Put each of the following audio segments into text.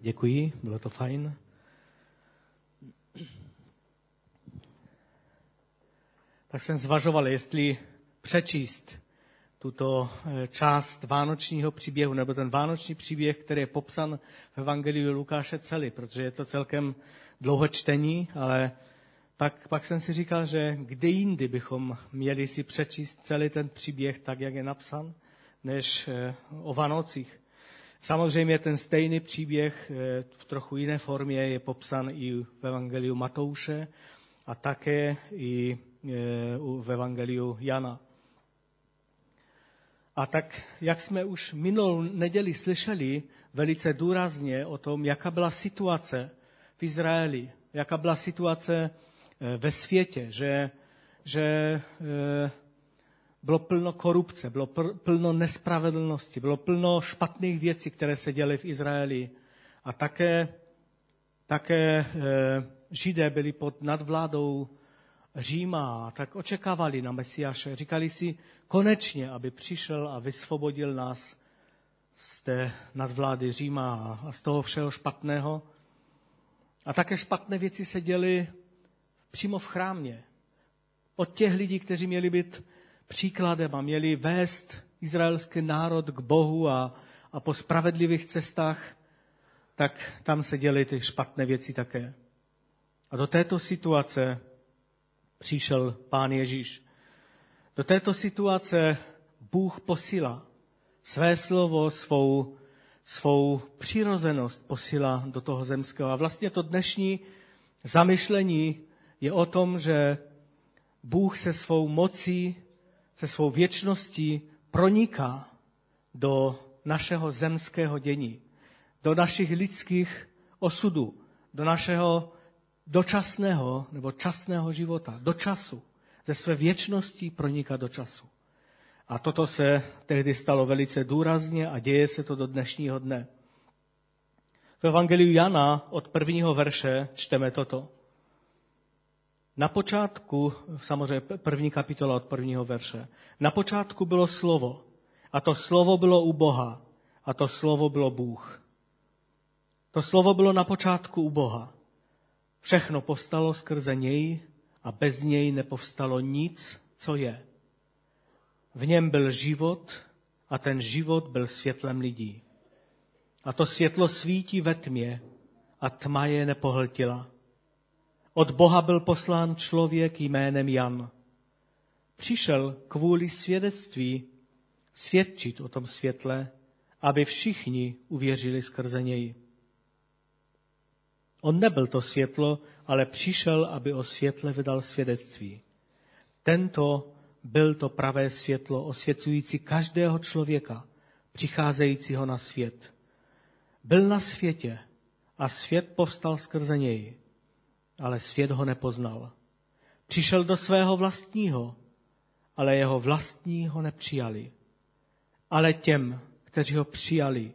Děkuji, bylo to fajn. Tak jsem zvažoval, jestli přečíst tuto eh, část vánočního příběhu, nebo ten vánoční příběh, který je popsan v Evangeliu Lukáše celý, protože je to celkem dlouho čtení, ale pak, pak jsem si říkal, že kde jindy bychom měli si přečíst celý ten příběh tak, jak je napsan, než eh, o Vánocích. Samozřejmě ten stejný příběh eh, v trochu jiné formě je popsan i v Evangeliu Matouše a také i v Evangeliu Jana. A tak, jak jsme už minulou neděli slyšeli velice důrazně o tom, jaká byla situace v Izraeli, jaká byla situace eh, ve světě, že, že eh, bylo plno korupce, bylo plno nespravedlnosti, bylo plno špatných věcí, které se děly v Izraeli. A také, také eh, Židé byli pod nadvládou Říma, tak očekávali na Mesiáše. Říkali si konečně, aby přišel a vysvobodil nás z té nadvlády Říma a z toho všeho špatného. A také špatné věci se děly přímo v chrámě. Od těch lidí, kteří měli být příkladem a měli vést izraelský národ k Bohu a, a po spravedlivých cestách, tak tam se děly ty špatné věci také. A do této situace přišel Pán Ježíš. Do této situace Bůh posílá své slovo, svou, svou přirozenost posílá do toho zemského. A vlastně to dnešní zamyšlení je o tom, že Bůh se svou mocí, se svou věčností proniká do našeho zemského dění, do našich lidských osudů, do našeho dočasného nebo časného života, do času, ze své věčnosti proniká do času. A toto se tehdy stalo velice důrazně a děje se to do dnešního dne. V Evangeliu Jana od prvního verše čteme toto. Na počátku, samozřejmě první kapitola od prvního verše, na počátku bylo slovo a to slovo bylo u Boha a to slovo bylo Bůh. To slovo bylo na počátku u Boha. Všechno povstalo skrze něj a bez něj nepovstalo nic, co je. V něm byl život a ten život byl světlem lidí. A to světlo svítí ve tmě a tma je nepohltila. Od Boha byl poslán člověk jménem Jan. Přišel kvůli svědectví svědčit o tom světle, aby všichni uvěřili skrze něj. On nebyl to světlo, ale přišel, aby o světle vydal svědectví. Tento byl to pravé světlo osvěcující každého člověka, přicházejícího na svět. Byl na světě a svět povstal skrze něj, ale svět ho nepoznal. Přišel do svého vlastního, ale jeho vlastní ho nepřijali. Ale těm, kteří ho přijali,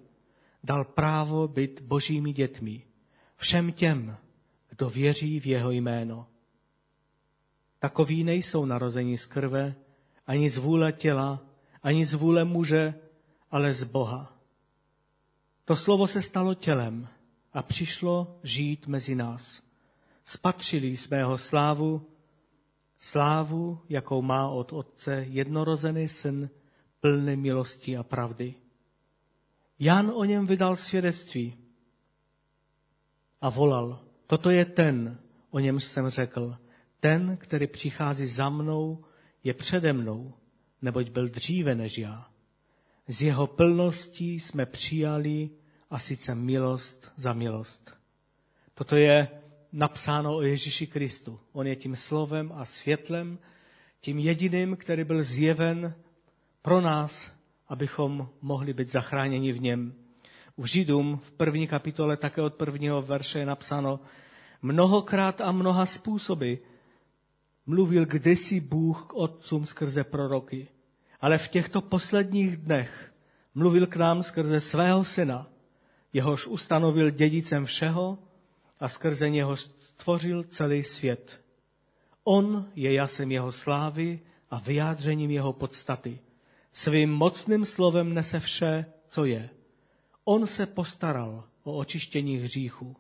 dal právo být božími dětmi všem těm, kdo věří v jeho jméno. Takoví nejsou narození z krve, ani z vůle těla, ani z vůle muže, ale z Boha. To slovo se stalo tělem a přišlo žít mezi nás. Spatřili jsme jeho slávu, slávu, jakou má od Otce jednorozený syn, plný milosti a pravdy. Jan o něm vydal svědectví a volal, toto je ten, o něm jsem řekl, ten, který přichází za mnou, je přede mnou, neboť byl dříve než já. Z jeho plností jsme přijali a sice milost za milost. Toto je napsáno o Ježíši Kristu. On je tím slovem a světlem, tím jediným, který byl zjeven pro nás, abychom mohli být zachráněni v něm. U Židům v první kapitole také od prvního verše je napsáno, mnohokrát a mnoha způsoby mluvil kdysi Bůh k otcům skrze proroky, ale v těchto posledních dnech mluvil k nám skrze svého syna, jehož ustanovil dědicem všeho a skrze něho stvořil celý svět. On je jasem jeho slávy a vyjádřením jeho podstaty. Svým mocným slovem nese vše, co je. On se postaral, o očištění hříchu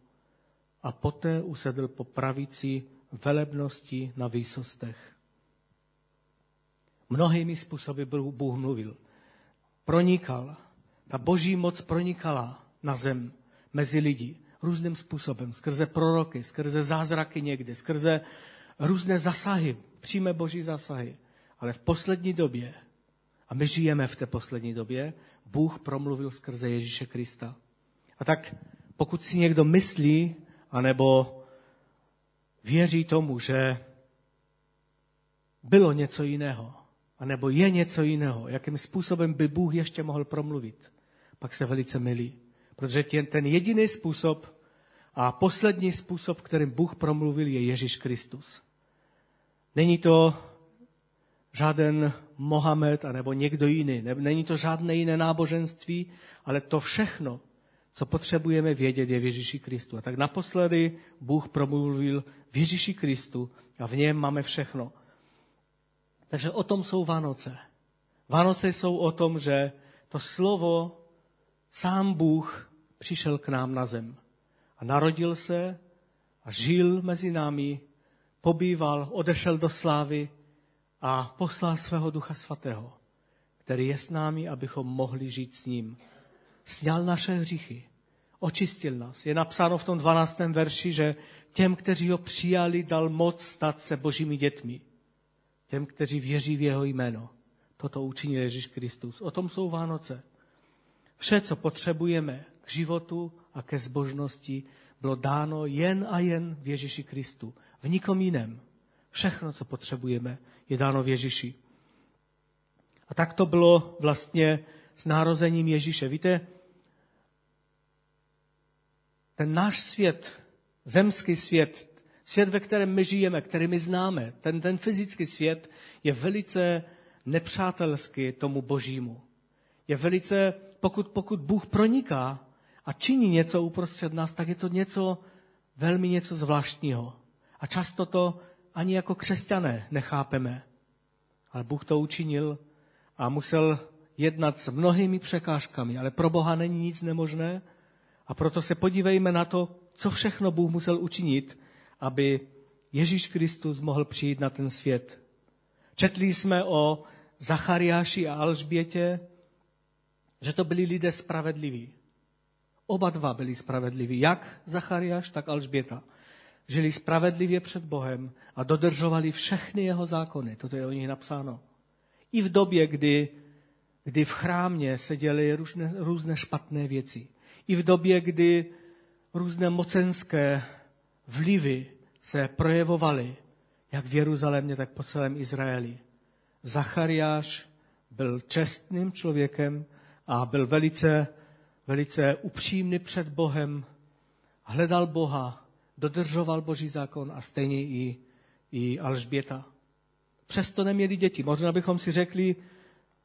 a poté usedl po pravici velebnosti na výsostech. Mnohými způsoby Bůh mluvil. Pronikal. Ta boží moc pronikala na zem mezi lidi různým způsobem. Skrze proroky, skrze zázraky někdy, skrze různé zasahy, přímé boží zasahy. Ale v poslední době, a my žijeme v té poslední době, Bůh promluvil skrze Ježíše Krista. A tak pokud si někdo myslí, anebo věří tomu, že bylo něco jiného, anebo je něco jiného, jakým způsobem by Bůh ještě mohl promluvit, pak se velice milí. Protože ten jediný způsob a poslední způsob, kterým Bůh promluvil, je Ježíš Kristus. Není to žádný Mohamed anebo někdo jiný. Není to žádné jiné náboženství, ale to všechno, co potřebujeme vědět, je v Ježíši Kristu. A tak naposledy Bůh promluvil v Ježíši Kristu a v něm máme všechno. Takže o tom jsou Vánoce. Vánoce jsou o tom, že to slovo, sám Bůh přišel k nám na zem. A narodil se a žil mezi námi, pobýval, odešel do slávy a poslal svého Ducha Svatého, který je s námi, abychom mohli žít s ním. Sněl naše hříchy, očistil nás. Je napsáno v tom 12. verši, že těm, kteří ho přijali, dal moc stát se božími dětmi. Těm, kteří věří v jeho jméno. Toto učinil Ježíš Kristus. O tom jsou Vánoce. Vše, co potřebujeme k životu a ke zbožnosti, bylo dáno jen a jen v Ježíši Kristu. V nikom jiném. Všechno, co potřebujeme, je dáno v Ježíši. A tak to bylo vlastně s nározením Ježíše. Víte, ten náš svět, zemský svět, svět, ve kterém my žijeme, který my známe, ten, ten fyzický svět je velice nepřátelský tomu božímu. Je velice, pokud, pokud Bůh proniká a činí něco uprostřed nás, tak je to něco, velmi něco zvláštního. A často to ani jako křesťané nechápeme. Ale Bůh to učinil a musel jednat s mnohými překážkami. Ale pro Boha není nic nemožné a proto se podívejme na to, co všechno Bůh musel učinit, aby Ježíš Kristus mohl přijít na ten svět. Četli jsme o Zachariáši a Alžbětě, že to byli lidé spravedliví. Oba dva byli spravedliví, jak Zachariáš, tak Alžběta. Žili spravedlivě před Bohem a dodržovali všechny jeho zákony. Toto je o nich napsáno. I v době, kdy, kdy v chrámě se děly různé, různé špatné věci. I v době, kdy různé mocenské vlivy se projevovaly, jak v Jeruzalémě, tak po celém Izraeli. Zachariáš byl čestným člověkem a byl velice, velice upřímný před Bohem, hledal Boha, dodržoval Boží zákon a stejně i, i Alžběta. Přesto neměli děti. Možná bychom si řekli,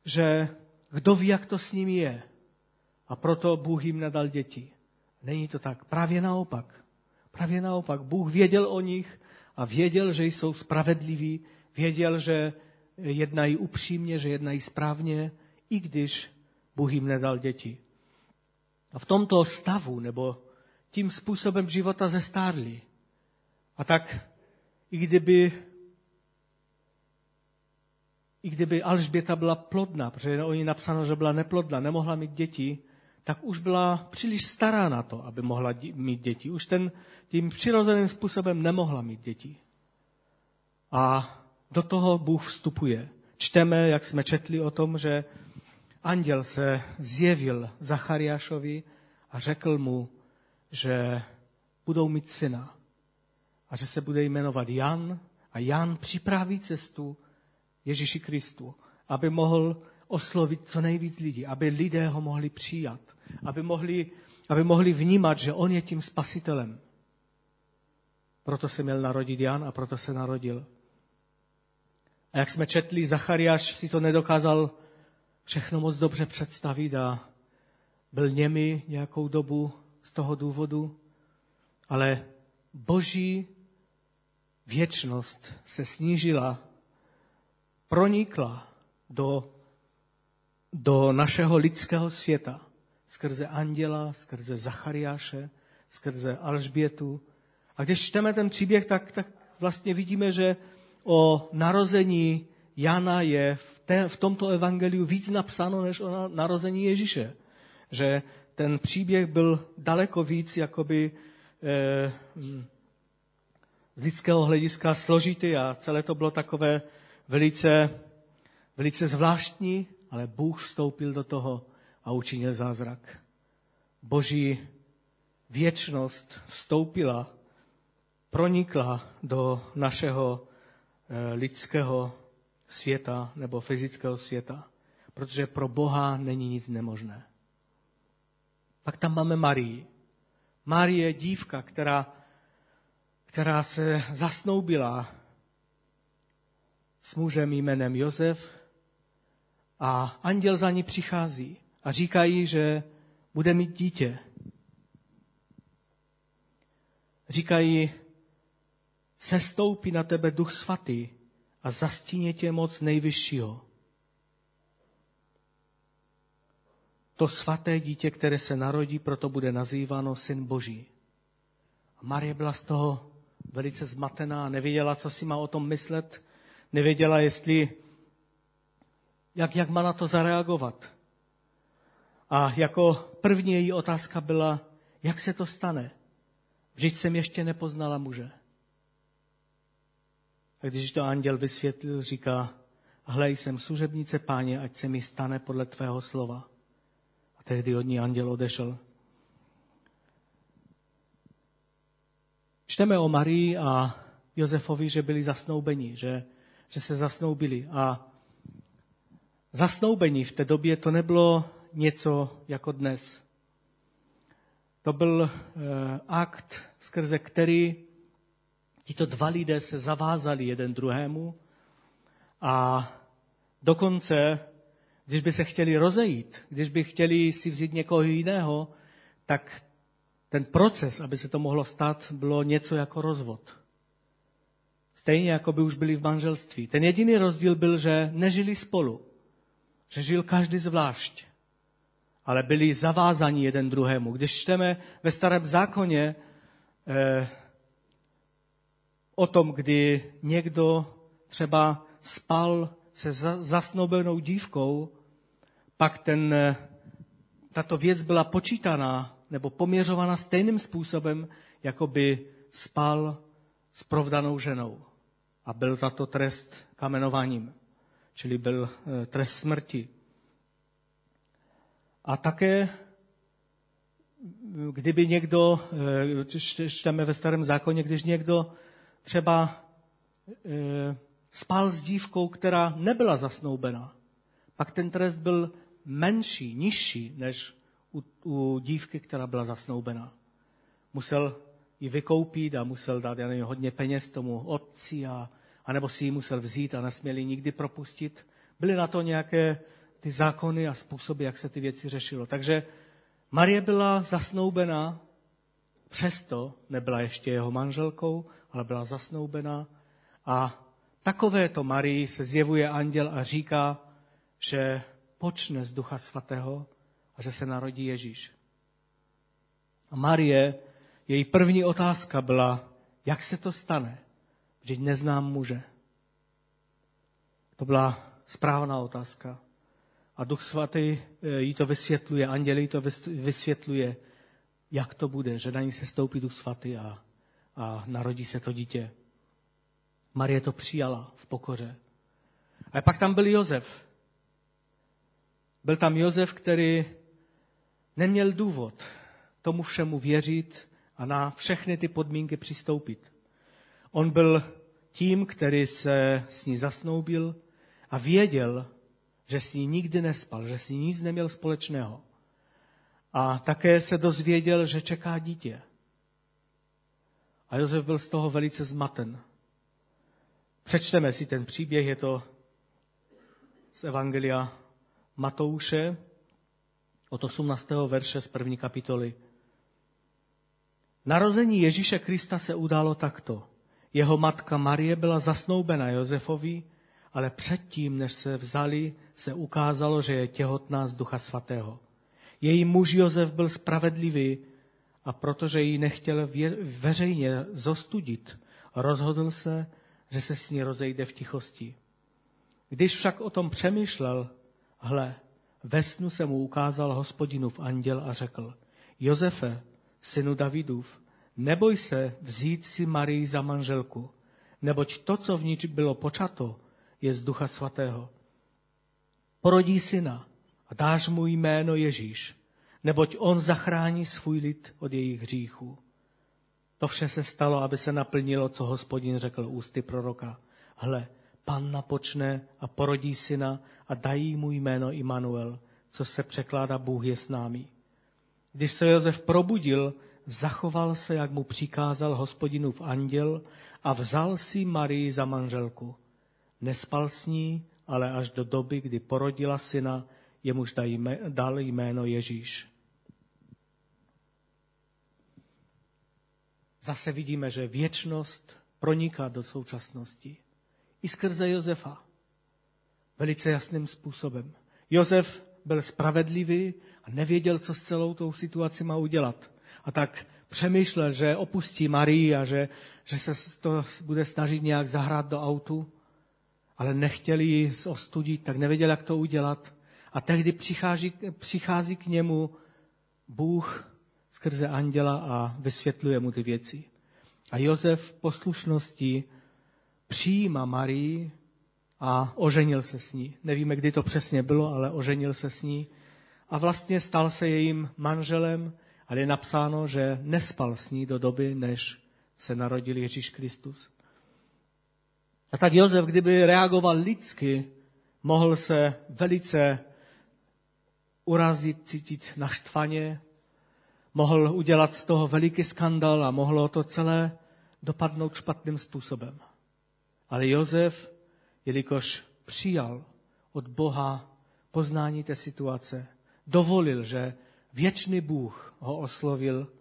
že kdo ví, jak to s nimi je. A proto Bůh jim nedal děti. Není to tak. Právě naopak. Právě naopak. Bůh věděl o nich a věděl, že jsou spravedliví, věděl, že jednají upřímně, že jednají správně, i když Bůh jim nedal děti. A v tomto stavu, nebo tím způsobem života zestárli. A tak, i kdyby, i kdyby Alžběta byla plodná, protože o ní napsáno, že byla neplodná, nemohla mít děti, tak už byla příliš stará na to, aby mohla mít děti. Už ten, tím přirozeným způsobem nemohla mít děti. A do toho Bůh vstupuje. Čteme, jak jsme četli o tom, že anděl se zjevil Zachariášovi a řekl mu, že budou mít syna a že se bude jmenovat Jan a Jan připraví cestu Ježíši Kristu, aby mohl oslovit co nejvíc lidí, aby lidé ho mohli přijat, aby mohli, aby mohli vnímat, že on je tím spasitelem. Proto se měl narodit Jan a proto se narodil. A jak jsme četli, Zachariáš si to nedokázal všechno moc dobře představit a byl němi nějakou dobu z toho důvodu, ale boží věčnost se snížila, pronikla do do našeho lidského světa skrze anděla, skrze Zachariáše, skrze Alžbětu. A když čteme ten příběh, tak, tak vlastně vidíme, že o narození Jana je v, tomto evangeliu víc napsáno, než o narození Ježíše. Že ten příběh byl daleko víc jakoby eh, z lidského hlediska složitý a celé to bylo takové velice, velice zvláštní, ale Bůh vstoupil do toho a učinil zázrak. Boží věčnost vstoupila, pronikla do našeho eh, lidského světa nebo fyzického světa, protože pro Boha není nic nemožné. Pak tam máme Marii. Marie, dívka, která, která se zasnoubila s mužem jménem Josef a anděl za ní přichází a říká jí, že bude mít dítě. Říkají, sestoupí na tebe duch svatý a zastíně tě moc nejvyššího. To svaté dítě, které se narodí, proto bude nazýváno Syn Boží. A Marie byla z toho velice zmatená, nevěděla, co si má o tom myslet, nevěděla, jestli, jak, jak má na to zareagovat. A jako první její otázka byla, jak se to stane? Vždyť jsem ještě nepoznala muže. A když to anděl vysvětlil, říká, hlej, jsem služebnice páně, ať se mi stane podle tvého slova. A tehdy od ní anděl odešel. Čteme o Marii a Josefovi, že byli zasnoubeni, že, že se zasnoubili. A zasnoubení v té době to nebylo něco jako dnes. To byl eh, akt, skrze který tito dva lidé se zavázali jeden druhému a dokonce, když by se chtěli rozejít, když by chtěli si vzít někoho jiného, tak ten proces, aby se to mohlo stát, bylo něco jako rozvod. Stejně jako by už byli v manželství. Ten jediný rozdíl byl, že nežili spolu, že žil každý zvlášť ale byli zavázaní jeden druhému. Když čteme ve starém zákoně eh, o tom, kdy někdo třeba spal se zasnoubenou dívkou, pak ten, eh, tato věc byla počítaná nebo poměřována stejným způsobem, jako by spal s provdanou ženou. A byl za to trest kamenováním, čili byl eh, trest smrti. A také, kdyby někdo, eh, čteme ve starém zákoně, když někdo třeba eh, spal s dívkou, která nebyla zasnoubená, pak ten trest byl menší, nižší, než u, u dívky, která byla zasnoubená. Musel ji vykoupit a musel dát já nevím, hodně peněz tomu otci, a, anebo si ji musel vzít a nesměli nikdy propustit. Byly na to nějaké ty zákony a způsoby, jak se ty věci řešilo. Takže Marie byla zasnoubená, přesto nebyla ještě jeho manželkou, ale byla zasnoubená a takovéto Marii se zjevuje anděl a říká, že počne z Ducha Svatého a že se narodí Ježíš. A Marie, její první otázka byla, jak se to stane, že neznám muže. To byla správná otázka. A Duch Svatý eh, jí to vysvětluje, anděl jí to vysvětluje, jak to bude, že na ní se stoupí Duch Svatý a, a narodí se to dítě. Marie to přijala v pokoře. A pak tam byl Jozef. Byl tam Jozef, který neměl důvod tomu všemu věřit a na všechny ty podmínky přistoupit. On byl tím, který se s ní zasnoubil a věděl, že s ní nikdy nespal, že s ní nic neměl společného. A také se dozvěděl, že čeká dítě. A Josef byl z toho velice zmaten. Přečteme si ten příběh, je to z Evangelia Matouše od 18. verše z první kapitoly. Narození Ježíše Krista se událo takto. Jeho matka Marie byla zasnoubena Josefovi ale předtím, než se vzali, se ukázalo, že je těhotná z Ducha Svatého. Její muž Josef byl spravedlivý a protože ji nechtěl veřejně zostudit, rozhodl se, že se s ní rozejde v tichosti. Když však o tom přemýšlel, hle, ve snu se mu ukázal hospodinův anděl a řekl, Josefe, synu Davidův, neboj se vzít si Marii za manželku, neboť to, co v ní bylo počato, je z ducha svatého. Porodí syna a dáš mu jméno Ježíš, neboť on zachrání svůj lid od jejich hříchů. To vše se stalo, aby se naplnilo, co hospodin řekl ústy proroka. Hle, panna počne a porodí syna a dají mu jméno Immanuel, co se překládá Bůh je s námi. Když se Josef probudil, zachoval se, jak mu přikázal hospodinův anděl a vzal si Marii za manželku. Nespal s ní, ale až do doby, kdy porodila syna, jemuž dal jméno Ježíš. Zase vidíme, že věčnost proniká do současnosti. I skrze Josefa. Velice jasným způsobem. Josef byl spravedlivý a nevěděl, co s celou tou situací má udělat. A tak přemýšlel, že opustí Marii a že, že se to bude snažit nějak zahrát do autu, ale nechtěli ji ostudit, tak nevěděl, jak to udělat. A tehdy přichází, přichází k němu Bůh skrze anděla a vysvětluje mu ty věci. A Josef v poslušnosti přijímá Marii a oženil se s ní. Nevíme, kdy to přesně bylo, ale oženil se s ní. A vlastně stal se jejím manželem, ale je napsáno, že nespal s ní do doby, než se narodil Ježíš Kristus. A tak Josef, kdyby reagoval lidsky, mohl se velice urazit, cítit naštvaně, mohl udělat z toho veliký skandal a mohlo to celé dopadnout špatným způsobem. Ale Josef, jelikož přijal od Boha poznání té situace, dovolil, že věčný Bůh ho oslovil,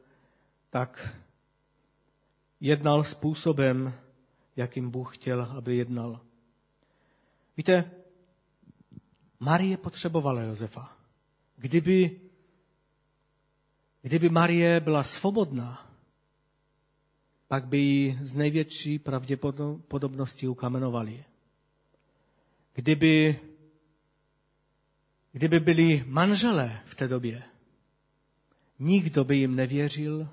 tak jednal způsobem, jakým Bůh chtěl, aby jednal. Víte, Marie potřebovala Josefa. Kdyby, kdyby Marie byla svobodná, pak by ji z největší pravděpodobnosti ukamenovali. Kdyby, kdyby byli manželé v té době, nikdo by jim nevěřil,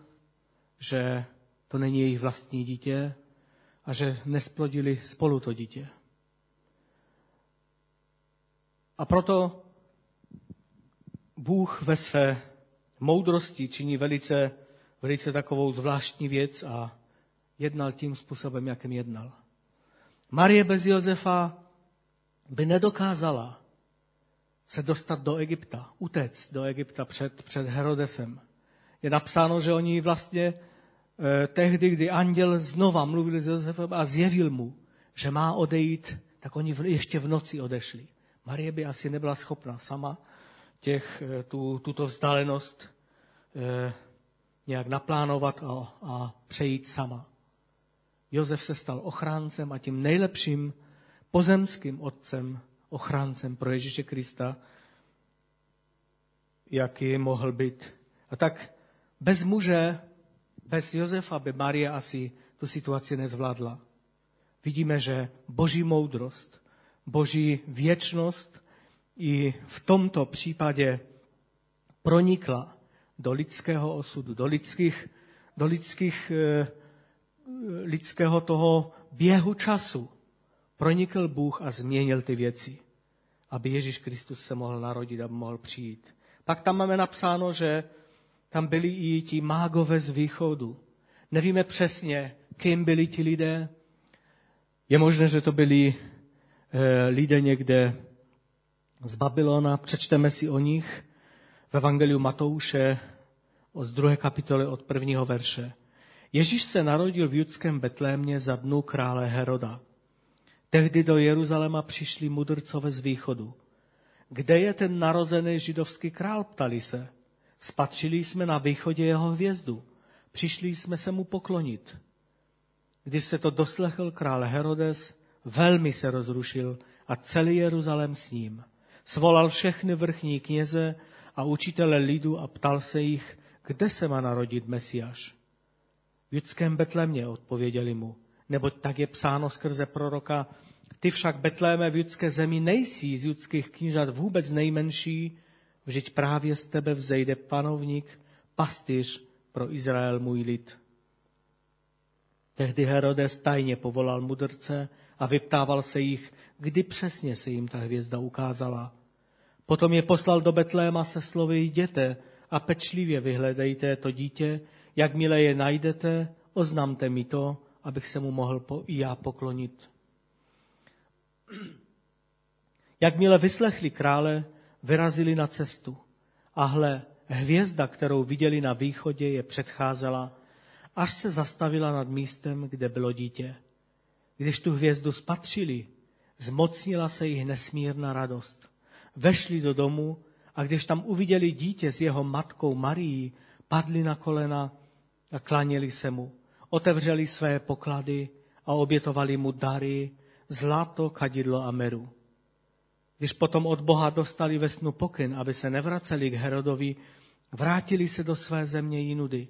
že to není jejich vlastní dítě a že nesplodili spolu to dítě. A proto Bůh ve své moudrosti činí velice, velice takovou zvláštní věc a jednal tím způsobem, jakým jednal. Marie bez Josefa by nedokázala se dostat do Egypta, utéct do Egypta před, před Herodesem. Je napsáno, že oni vlastně eh, tehdy, kdy anděl znova mluvil s Josefem a zjevil mu, že má odejít, tak oni v, ještě v noci odešli. Marie by asi nebyla schopna sama těch, eh, tu, tuto vzdálenost eh, nějak naplánovat a, a přejít sama. Josef se stal ochráncem a tím nejlepším pozemským otcem, ochráncem pro Ježíše Krista, jaký mohl být. A tak bez muže, bez Josefa by Marie asi tu situaci nezvládla. Vidíme, že boží moudrost, boží věčnost i v tomto případě pronikla do lidského osudu, do lidských, do lidských eh, lidského toho běhu času pronikl Bůh a změnil ty věci, aby Ježíš Kristus se mohl narodit a mohl přijít. Pak tam máme napsáno, že tam byli i ti mágové z východu. Nevíme přesně, kým byli ti lidé. Je možné, že to byli e, lidé někde z Babylona. Přečteme si o nich v Evangeliu Matouše z druhé kapitoly od prvního verše. Ježíš se narodil v judském Betlémě za dnu krále Heroda. Tehdy do Jeruzaléma přišli mudrcové z východu. Kde je ten narozený židovský král, ptali se. Spatřili jsme na východě jeho hvězdu. Přišli jsme se mu poklonit. Když se to doslechl král Herodes, velmi se rozrušil a celý Jeruzalém s ním. Svolal všechny vrchní kněze a učitele lidu a ptal se jich, kde se má narodit Mesiáš. V judském Betlémě odpověděli mu, neboť tak je psáno skrze proroka, ty však Betléme v judské zemi nejsí z judských knížat vůbec nejmenší, vždyť právě z tebe vzejde panovník, pastýř pro Izrael můj lid. Tehdy Herodes tajně povolal mudrce a vyptával se jich, kdy přesně se jim ta hvězda ukázala. Potom je poslal do Betléma se slovy jděte a pečlivě vyhledejte to dítě, jakmile je najdete, oznamte mi to, abych se mu mohl po, i já poklonit. Jakmile vyslechli krále, vyrazili na cestu. A hle, hvězda, kterou viděli na východě, je předcházela, až se zastavila nad místem, kde bylo dítě. Když tu hvězdu spatřili, zmocnila se jich nesmírná radost. Vešli do domu a když tam uviděli dítě s jeho matkou Marií, padli na kolena a klaněli se mu. Otevřeli své poklady a obětovali mu dary, zlato, kadidlo a meru. Když potom od Boha dostali ve snu pokyn, aby se nevraceli k Herodovi, vrátili se do své země jinudy.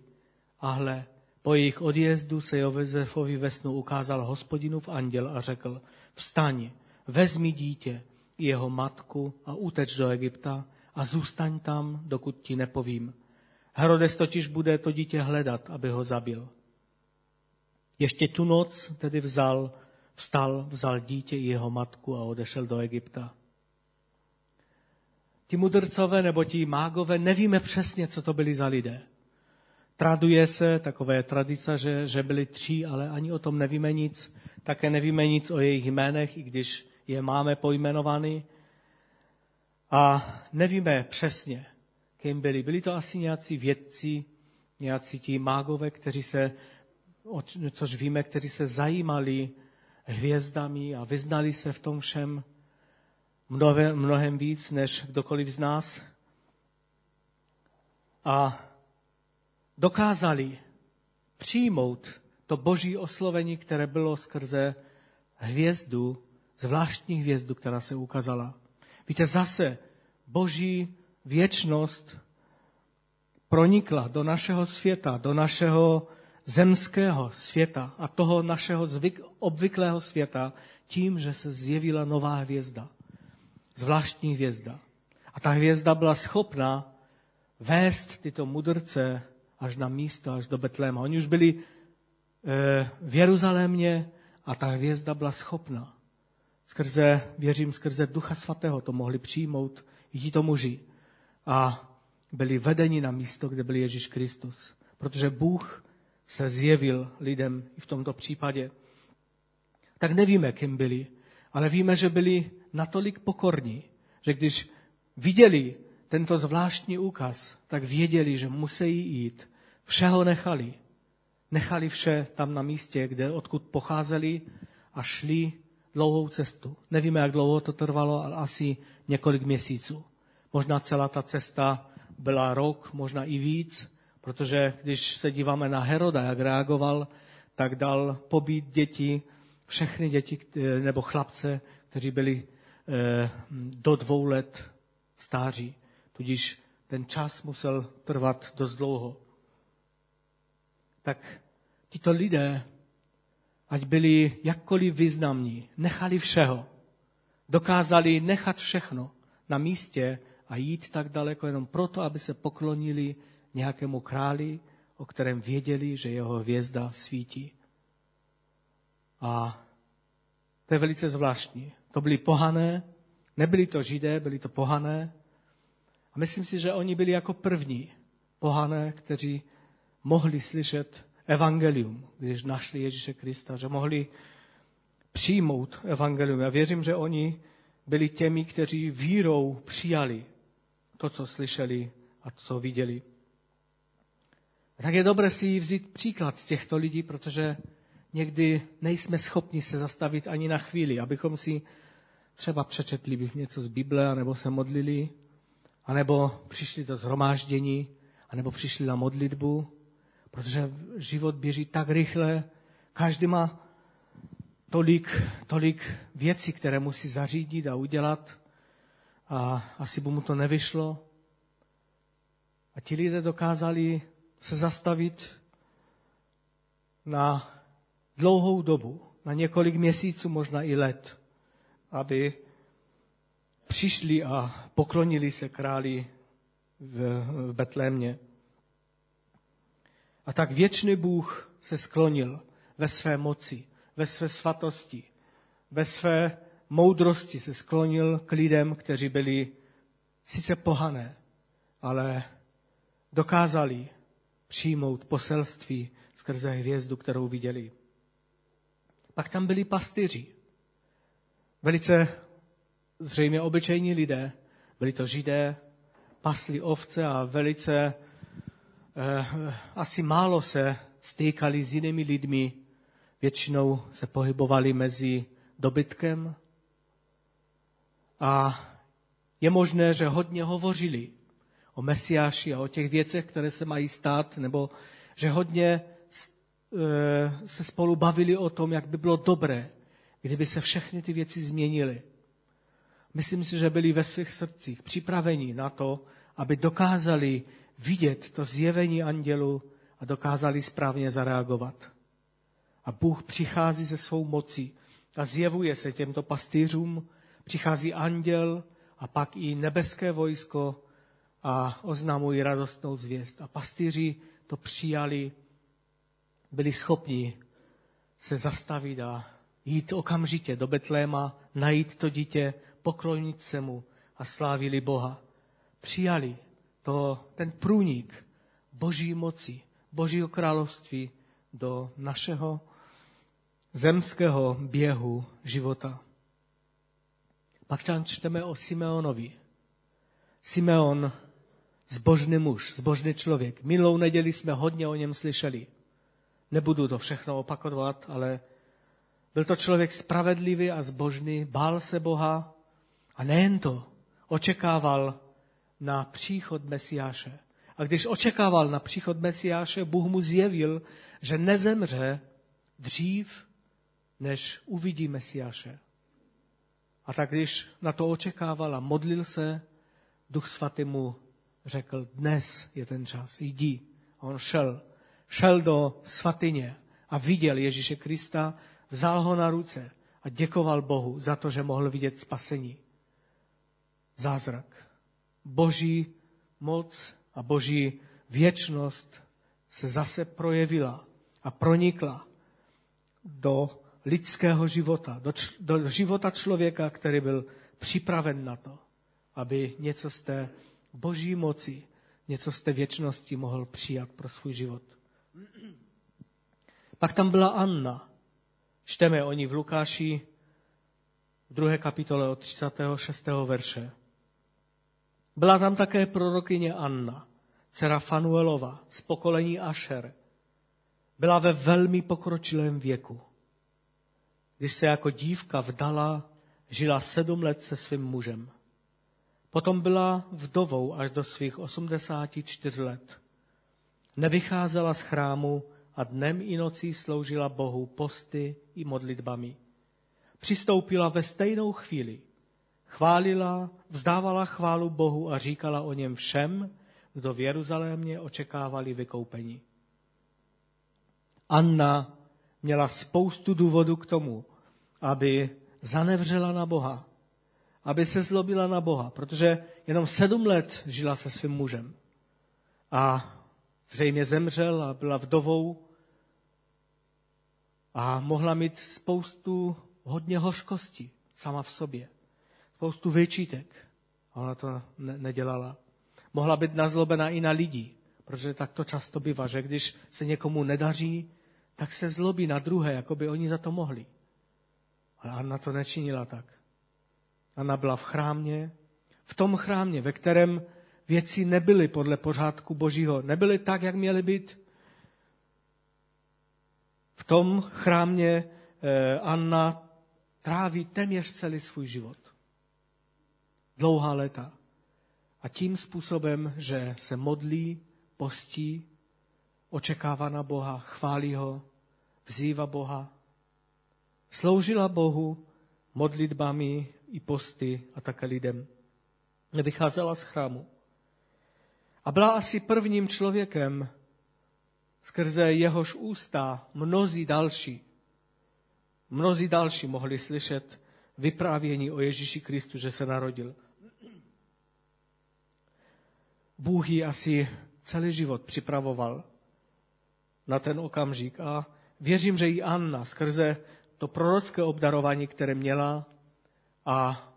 A hle, po jejich odjezdu se Josefovi ve snu ukázal hospodinův anděl a řekl, vstaň, vezmi dítě, jeho matku a uteč do Egypta a zůstaň tam, dokud ti nepovím. Herodes totiž bude to dítě hledat, aby ho zabil. Ještě tu noc tedy vzal, vstal, vzal dítě i jeho matku a odešel do Egypta. Ti mudrcové nebo ti mágové, nevíme přesně, co to byli za lidé. Traduje se, takové tradice, že, že byli tři, ale ani o tom nevíme nic. Také nevíme nic o jejich jménech, i když je máme pojmenovaný. A nevíme přesně, kým byli. Byli to asi nějací vědci, nějací ti mágové, kteří se, což víme, kteří se zajímali hvězdami a vyznali se v tom všem mnohem, mnohem víc než kdokoliv z nás. A dokázali přijmout to boží oslovení, které bylo skrze hvězdu, zvláštní hvězdu, která se ukázala. Víte, zase boží věčnost pronikla do našeho světa, do našeho zemského světa a toho našeho zvyk, obvyklého světa tím, že se zjevila nová hvězda. Zvláštní hvězda. A ta hvězda byla schopna vést tyto mudrce až na místo, až do Betléma. Oni už byli eh, v Jeruzalémě a ta hvězda byla schopna. Skrze, věřím, skrze Ducha Svatého to mohli přijmout i ti to muži. A byli vedeni na místo, kde byl Ježíš Kristus. Protože Bůh se zjevil lidem i v tomto případě. Tak nevíme, kým byli, ale víme, že byli natolik pokorní, že když viděli tento zvláštní úkaz, tak věděli, že musí jít. Všeho nechali. Nechali vše tam na místě, kde odkud pocházeli a šli dlouhou cestu. Nevíme, jak dlouho to trvalo, ale asi několik měsíců. Možná celá ta cesta byla rok, možná i víc, protože když se díváme na Heroda, jak reagoval, tak dal pobít děti, všechny děti nebo chlapce, kteří byli eh, do dvou let stáří. Tudíž ten čas musel trvat dost dlouho. Tak tito lidé, ať byli jakkoliv významní, nechali všeho. Dokázali nechat všechno na místě a jít tak daleko jenom proto, aby se poklonili nějakému králi, o kterém věděli, že jeho hvězda svítí. A to je velice zvláštní. To byli pohané, nebyli to židé, byli to pohané. A myslím si, že oni byli jako první pohané, kteří mohli slyšet evangelium, když našli Ježíše Krista, že mohli přijmout evangelium. Já věřím, že oni byli těmi, kteří vírou přijali to, co slyšeli a to, co viděli. Tak je dobré si vzít příklad z těchto lidí, protože někdy nejsme schopni se zastavit ani na chvíli, abychom si třeba přečetli něco z Bible, nebo se modlili, anebo přišli do zhromáždění, anebo přišli na modlitbu, protože život běží tak rychle, každý má tolik, tolik věcí, které musí zařídit a udělat a asi by mu to nevyšlo. A ti lidé dokázali se zastavit na dlouhou dobu, na několik měsíců, možná i let, aby přišli a poklonili se králi v, v Betlémě. A tak věčný Bůh se sklonil ve své moci, ve své svatosti, ve své moudrosti se sklonil k lidem, kteří byli sice pohané, ale dokázali přijmout poselství skrze hvězdu, kterou viděli. Pak tam byli pastyři. Velice zřejmě obyčejní lidé, byli to židé, pasli ovce a velice eh, asi málo se stýkali s jinými lidmi, většinou se pohybovali mezi dobytkem. A je možné, že hodně hovořili o Mesiáši a o těch věcech, které se mají stát, nebo že hodně eh, se spolu bavili o tom, jak by bylo dobré, kdyby se všechny ty věci změnily. Myslím si, že byli ve svých srdcích připraveni na to, aby dokázali vidět to zjevení andělu a dokázali správně zareagovat. A Bůh přichází ze svou mocí a zjevuje se těmto pastýřům, přichází anděl a pak i nebeské vojsko a oznamují radostnou zvěst. A pastýři to přijali, byli schopni se zastavit a jít okamžitě do Betléma, najít to dítě, poklonit se mu a slávili Boha. Přijali to, ten průnik boží moci, božího království do našeho zemského běhu života. Pak tam čteme o Simeonovi. Simeon, zbožný muž, zbožný člověk. Minulou neděli jsme hodně o něm slyšeli. Nebudu to všechno opakovat, ale byl to člověk spravedlivý a zbožný, bál se Boha a nejen to, očekával na příchod Mesiáše. A když očekával na příchod Mesiáše, Bůh mu zjevil, že nezemře dřív, než uvidí Mesiáše. A tak když na to očekával a modlil se, Duch Svatý mu řekl, dnes je ten čas, jdi. A on šel. Šel do svatyně a viděl Ježíše Krista, vzal ho na ruce a děkoval Bohu za to, že mohl vidět spasení. Zázrak. Boží moc a boží věčnost se zase projevila a pronikla do lidského života, do, č- do života člověka, který byl připraven na to, aby něco z té boží moci, něco z té věčnosti mohl přijat pro svůj život. Pak tam byla Anna. Čteme o ní v Lukáši v druhé kapitole od 36. verše. Byla tam také prorokyně Anna, dcera Fanuelova, z pokolení Asher. Byla ve velmi pokročilém věku. Když se jako dívka vdala, žila sedm let se svým mužem. Potom byla vdovou až do svých 84 let. Nevycházela z chrámu a dnem i nocí sloužila Bohu posty i modlitbami. Přistoupila ve stejnou chvíli. Chválila, vzdávala chválu Bohu a říkala o něm všem, kdo v Jeruzalémě očekávali vykoupení. Anna měla spoustu důvodů k tomu, aby zanevřela na Boha, aby se zlobila na Boha, protože jenom sedm let žila se svým mužem. A zřejmě zemřel a byla vdovou a mohla mít spoustu hodně hořkosti sama v sobě. Spoustu vyčítek. A ona to ne- nedělala. Mohla být nazlobena i na lidi, protože tak to často bývá, že když se někomu nedaří, tak se zlobí na druhé, jako by oni za to mohli. Ale Anna to nečinila tak. Anna byla v chrámě, v tom chrámě, ve kterém věci nebyly podle pořádku Božího, nebyly tak, jak měly být. V tom chrámě eh, Anna tráví téměř celý svůj život. Dlouhá léta. A tím způsobem, že se modlí, postí, očekává na Boha, chválí ho, vzývá Boha, sloužila Bohu modlitbami i posty a také lidem. Nevycházela z chrámu. A byla asi prvním člověkem, skrze jehož ústa mnozí další, mnozí další mohli slyšet vyprávění o Ježíši Kristu, že se narodil. Bůh ji asi celý život připravoval na ten okamžik a věřím, že i Anna skrze to prorocké obdarování, které měla a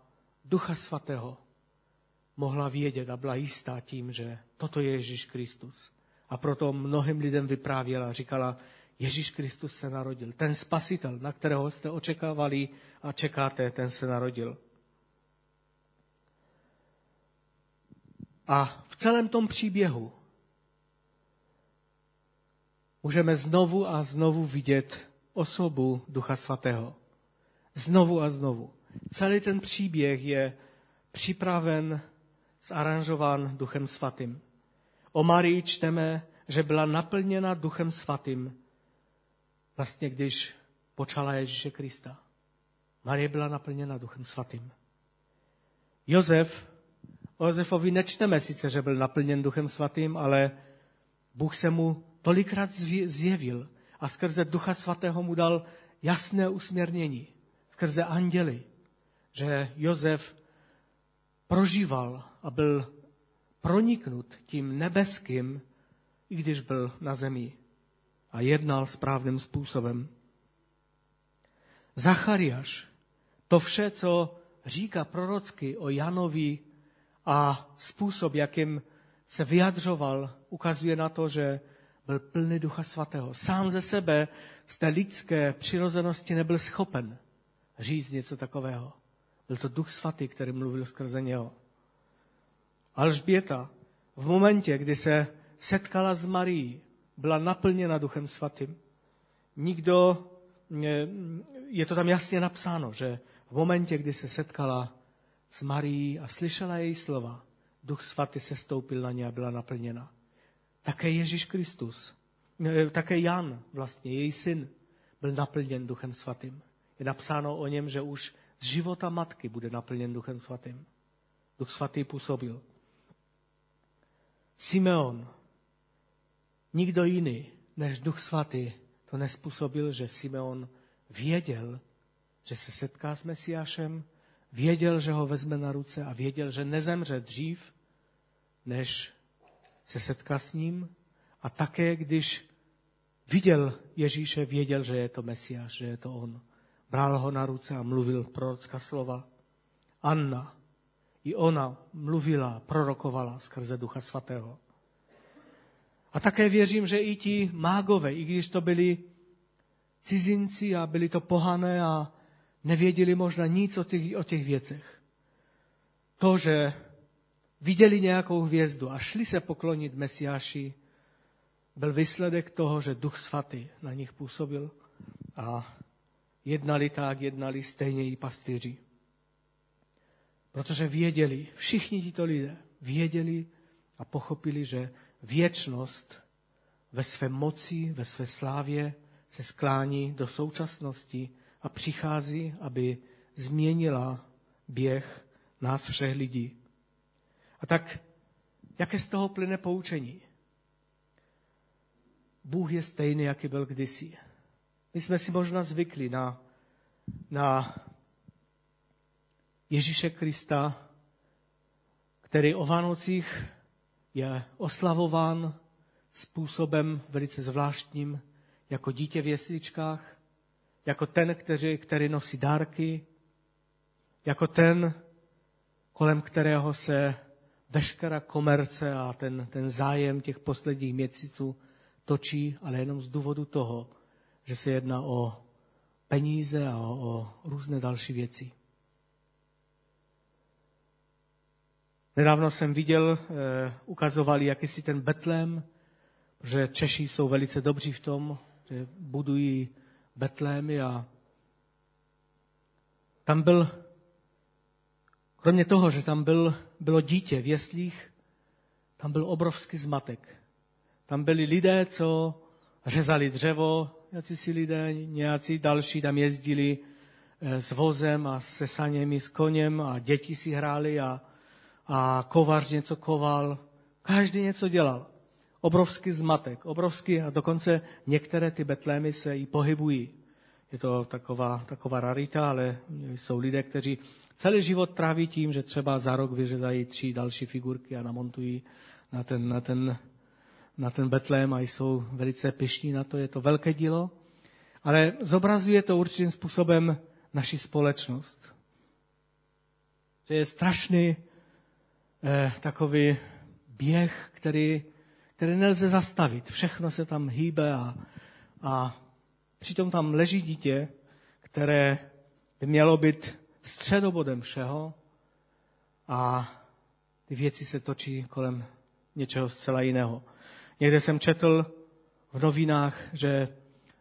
Ducha Svatého mohla vědět a byla jistá tím, že toto je Ježíš Kristus. A proto mnohým lidem vyprávěla, říkala, Ježíš Kristus se narodil. Ten spasitel, na kterého jste očekávali a čekáte, ten se narodil. A v celém tom příběhu můžeme znovu a znovu vidět osobu Ducha Svatého. Znovu a znovu. Celý ten příběh je připraven, zaranžován Duchem Svatým. O Marii čteme, že byla naplněna Duchem Svatým, vlastně když počala Ježíše Krista. Marie byla naplněna Duchem Svatým. Josef, o Josefovi nečteme sice, že byl naplněn Duchem Svatým, ale Bůh se mu tolikrát zjevil a skrze Ducha Svatého mu dal jasné usměrnění, skrze anděly, že Josef prožíval a byl proniknut tím nebeským, i když byl na zemi a jednal správným způsobem. Zachariáš, to vše, co říká prorocky o Janovi a způsob, jakým se vyjadřoval, ukazuje na to, že byl plný Ducha Svatého. Sám ze sebe z té lidské přirozenosti nebyl schopen říct něco takového. Byl to Duch Svatý, který mluvil skrze něho. Alžběta v momentě, kdy se setkala s Marií, byla naplněna Duchem Svatým. Nikdo, je to tam jasně napsáno, že v momentě, kdy se setkala s Marií a slyšela její slova, Duch Svatý se stoupil na ně a byla naplněna. Také Ježíš Kristus, také Jan, vlastně její syn, byl naplněn Duchem Svatým. Je napsáno o něm, že už z života matky bude naplněn Duchem Svatým. Duch Svatý působil. Simeon, nikdo jiný než Duch Svatý to nespůsobil, že Simeon věděl, že se setká s Mesiášem, věděl, že ho vezme na ruce a věděl, že nezemře dřív, než se setká s ním. A také, když viděl Ježíše, věděl, že je to Mesiáš, že je to on. Bral ho na ruce a mluvil prorocká slova. Anna, i ona mluvila, prorokovala skrze Ducha Svatého. A také věřím, že i ti mágové, i když to byli cizinci a byli to pohané a nevěděli možná nic o těch, o těch věcech. To, že viděli nějakou hvězdu a šli se poklonit Mesiáši, byl výsledek toho, že Duch Svatý na nich působil a jednali tak, jednali stejně i pastýři. Protože věděli, všichni tito lidé věděli a pochopili, že věčnost ve své moci, ve své slávě se sklání do současnosti a přichází, aby změnila běh nás všech lidí. A tak, jaké z toho plyne poučení? Bůh je stejný, jaký byl kdysi. My jsme si možná zvykli na, na Ježíše Krista, který o Vánocích je oslavován způsobem velice zvláštním, jako dítě v jesličkách, jako ten, který, který nosí dárky, jako ten, kolem kterého se veškerá komerce a ten, ten zájem těch posledních měsíců točí, ale jenom z důvodu toho, že se jedná o peníze a o, o různé další věci. Nedávno jsem viděl, eh, ukazovali jakýsi ten Betlém, protože Češi jsou velice dobří v tom, že budují Betlémy a tam byl, kromě toho, že tam byl, bylo dítě v jeslích, tam byl obrovský zmatek. Tam byli lidé, co řezali dřevo, nějací si lidé, nějací další tam jezdili eh, s vozem a se saněmi, s koněm a děti si hráli a a kovař něco koval, Každý něco dělal. Obrovský zmatek, obrovský a dokonce některé ty betlémy se i pohybují. Je to taková, taková rarita, ale jsou lidé, kteří celý život tráví tím, že třeba za rok vyřezají tři další figurky a namontují na ten, na ten, na ten betlém a jsou velice pišní na to. Je to velké dílo, ale zobrazuje to určitým způsobem naši společnost. To je strašný eh, takový běh, který, který nelze zastavit. Všechno se tam hýbe a, a přitom tam leží dítě, které by mělo být středobodem všeho a ty věci se točí kolem něčeho zcela jiného. Někde jsem četl v novinách, že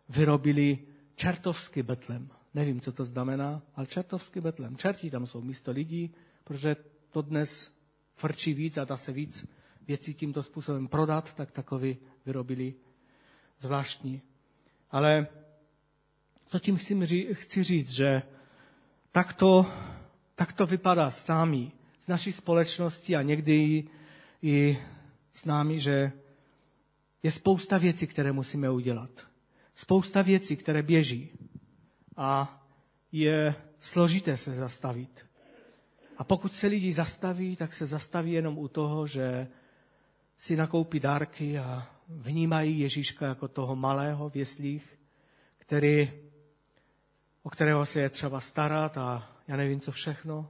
vyrobili čertovský betlem. Nevím, co to znamená, ale čertovský betlem. Čertí tam jsou místo lidí, protože to dnes frčí víc a dá se víc věcí tímto způsobem prodat, tak takový vyrobili zvláštní. Ale co tím chci, chci říct, že takto, takto vypadá s námi, s naší společností a někdy i, i s námi, že je spousta věcí, které musíme udělat. Spousta věcí, které běží. A je složité se zastavit. A pokud se lidi zastaví, tak se zastaví jenom u toho, že si nakoupí dárky a vnímají Ježíška jako toho malého v jeslích, který, o kterého se je třeba starat a já nevím co všechno,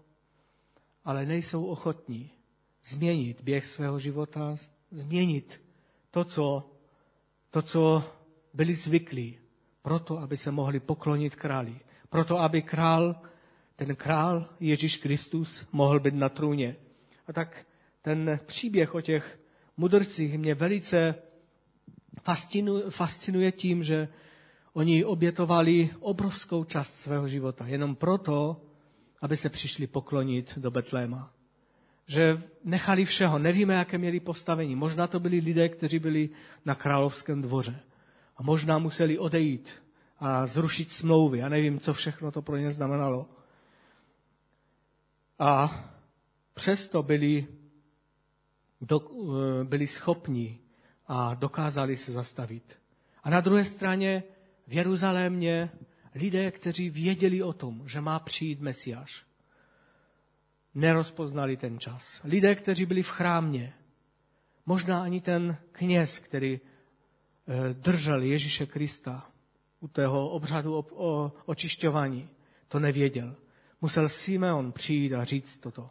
ale nejsou ochotní změnit běh svého života, změnit to, co, to, co byli zvyklí, proto, aby se mohli poklonit králi. Proto, aby král, ten král Ježíš Kristus mohl být na trůně. A tak ten příběh o těch mudrcích mě velice fascinuje, tím, že oni obětovali obrovskou část svého života jenom proto, aby se přišli poklonit do Betléma. Že nechali všeho, nevíme, jaké měli postavení. Možná to byli lidé, kteří byli na královském dvoře. A možná museli odejít a zrušit smlouvy. Já nevím, co všechno to pro ně znamenalo. A přesto byli byli schopni a dokázali se zastavit. A na druhé straně v Jeruzalémě lidé, kteří věděli o tom, že má přijít Mesiáš, nerozpoznali ten čas. Lidé, kteří byli v chrámě, možná ani ten kněz, který eh, držel Ježíše Krista u tého obřadu o, očišťování, to nevěděl. Musel Simeon přijít a říct toto.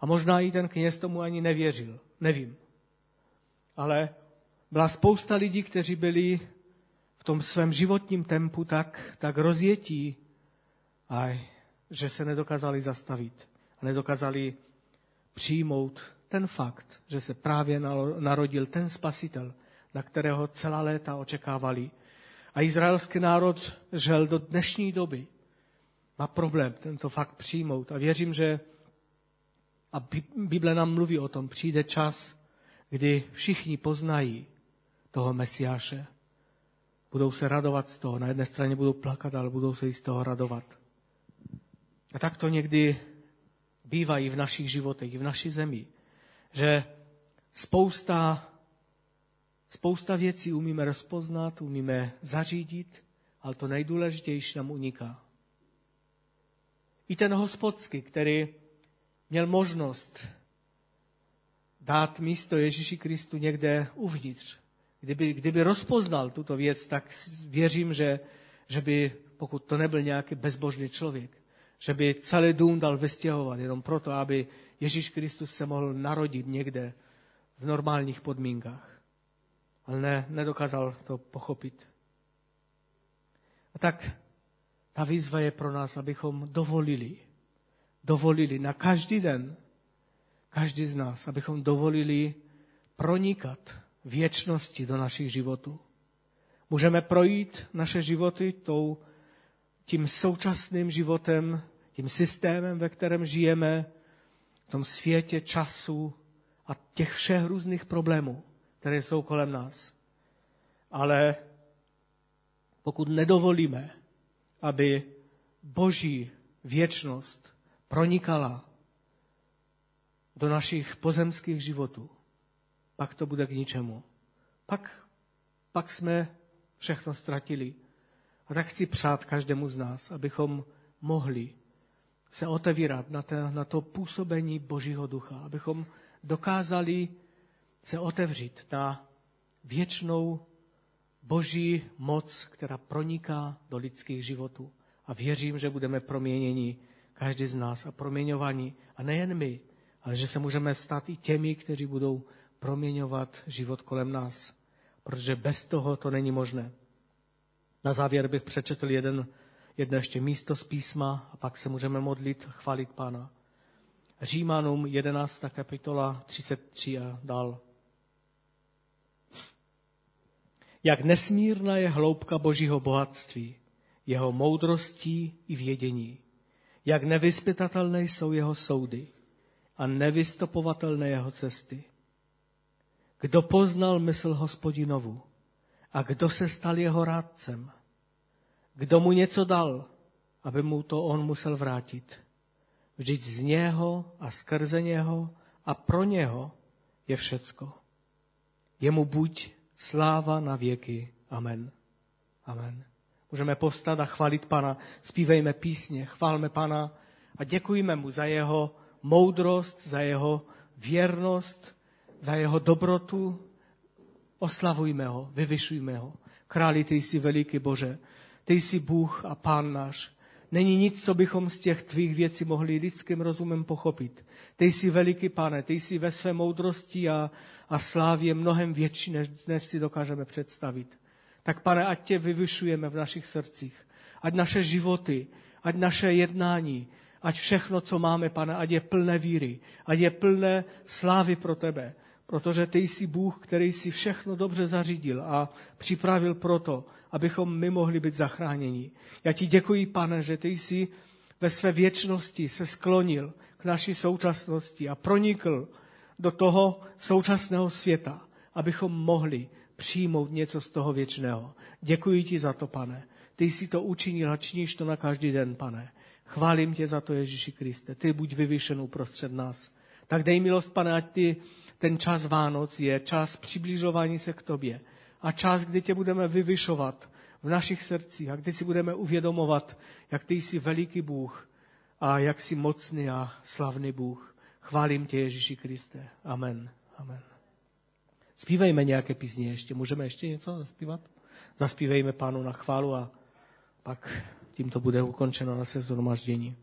A možná i ten kněz tomu ani nevěřil. Nevím. Ale byla spousta lidí, kteří byli v tom svém životním tempu tak, tak rozjetí, aj, že se nedokázali zastavit a nedokázali přijmout ten fakt, že se právě narodil ten spasitel, na kterého celá léta očekávali. A izraelský národ žel do dnešní doby. Má problém tento fakt přijmout. A věřím, že a Bible nám mluví o tom, přijde čas, kdy všichni poznají toho Mesiáše. Budou se radovat z toho. Na jedné straně budou plakat, ale budou se i z toho radovat. A tak to někdy bývá i v našich životech, i v naší zemi. Že spousta, spousta věcí umíme rozpoznat, umíme zařídit, ale to nejdůležitější nám uniká. I ten hospodský, který měl možnost dát místo Ježíši Kristu někde uvnitř. Kdyby, kdyby rozpoznal tuto věc, tak věřím, že, že by, pokud to nebyl nějaký bezbožný člověk, že by celý dům dal vystěhovat jenom proto, aby Ježíš Kristus se mohl narodit někde v normálních podmínkách. Ale ne, nedokázal to pochopit. A tak ta výzva je pro nás, abychom dovolili, dovolili na každý den, každý z nás, abychom dovolili pronikat věčnosti do našich životů. Můžeme projít naše životy tou, tím současným životem, tím systémem, ve kterém žijeme, v tom světě času a těch všech různých problémů, které jsou kolem nás. Ale pokud nedovolíme, aby boží věčnost pronikala do našich pozemských životů, pak to bude k ničemu. Pak, pak jsme všechno ztratili. A tak chci přát každému z nás, abychom mohli se otevírat na to, na to působení Božího ducha, abychom dokázali se otevřít na věčnou Boží moc, která proniká do lidských životů. A věřím, že budeme proměněni, každý z nás, a proměňovaní. A nejen my, ale že se můžeme stát i těmi, kteří budou proměňovat život kolem nás. Protože bez toho to není možné. Na závěr bych přečetl jeden, jedno ještě místo z písma a pak se můžeme modlit, chválit Pána. Římanům 11. kapitola 33 a dál. Jak nesmírná je hloubka božího bohatství, jeho moudrostí i vědění. Jak nevyspytatelné jsou jeho soudy a nevystopovatelné jeho cesty. Kdo poznal mysl hospodinovu a kdo se stal jeho rádcem? Kdo mu něco dal, aby mu to on musel vrátit? Vždyť z něho a skrze něho a pro něho je všecko. Jemu buď sláva na věky. Amen. Amen. Můžeme povstat a chválit Pana. Zpívejme písně, chválme Pana a děkujeme mu za jeho moudrost, za jeho věrnost, za jeho dobrotu. Oslavujme ho, vyvyšujme ho. Králi, ty jsi veliký Bože, ty jsi Bůh a Pán náš. Není nic, co bychom z těch tvých věcí mohli lidským rozumem pochopit. Ty jsi veliký pane, ty jsi ve své moudrosti a, a slávě mnohem větší, než dnes si dokážeme představit. Tak pane, ať tě vyvyšujeme v našich srdcích. Ať naše životy, ať naše jednání, ať všechno, co máme, pane, ať je plné víry, ať je plné slávy pro tebe. Protože ty jsi Bůh, který si všechno dobře zařídil a připravil proto, abychom my mohli být zachráněni. Já ti děkuji, pane, že ty jsi ve své věčnosti se sklonil k naší současnosti a pronikl do toho současného světa, abychom mohli přijmout něco z toho věčného. Děkuji ti za to, pane. Ty jsi to učinil a činíš to na každý den, pane. Chválím tě za to, Ježíši Kriste. Ty buď vyvyšen uprostřed nás. Tak dej milost, pane, ať ty, ten čas Vánoc je čas přibližování se k tobě a čas, kdy tě budeme vyvyšovat v našich srdcích a kdy si budeme uvědomovat, jak ty jsi veliký Bůh a jak jsi mocný a slavný Bůh. Chválím tě, Ježíši Kriste. Amen. Amen. Zpívejme nějaké písně ještě. Můžeme ještě něco zaspívat? Zaspívejme pánu na chválu a pak tím to bude ukončeno na se zhromaždění.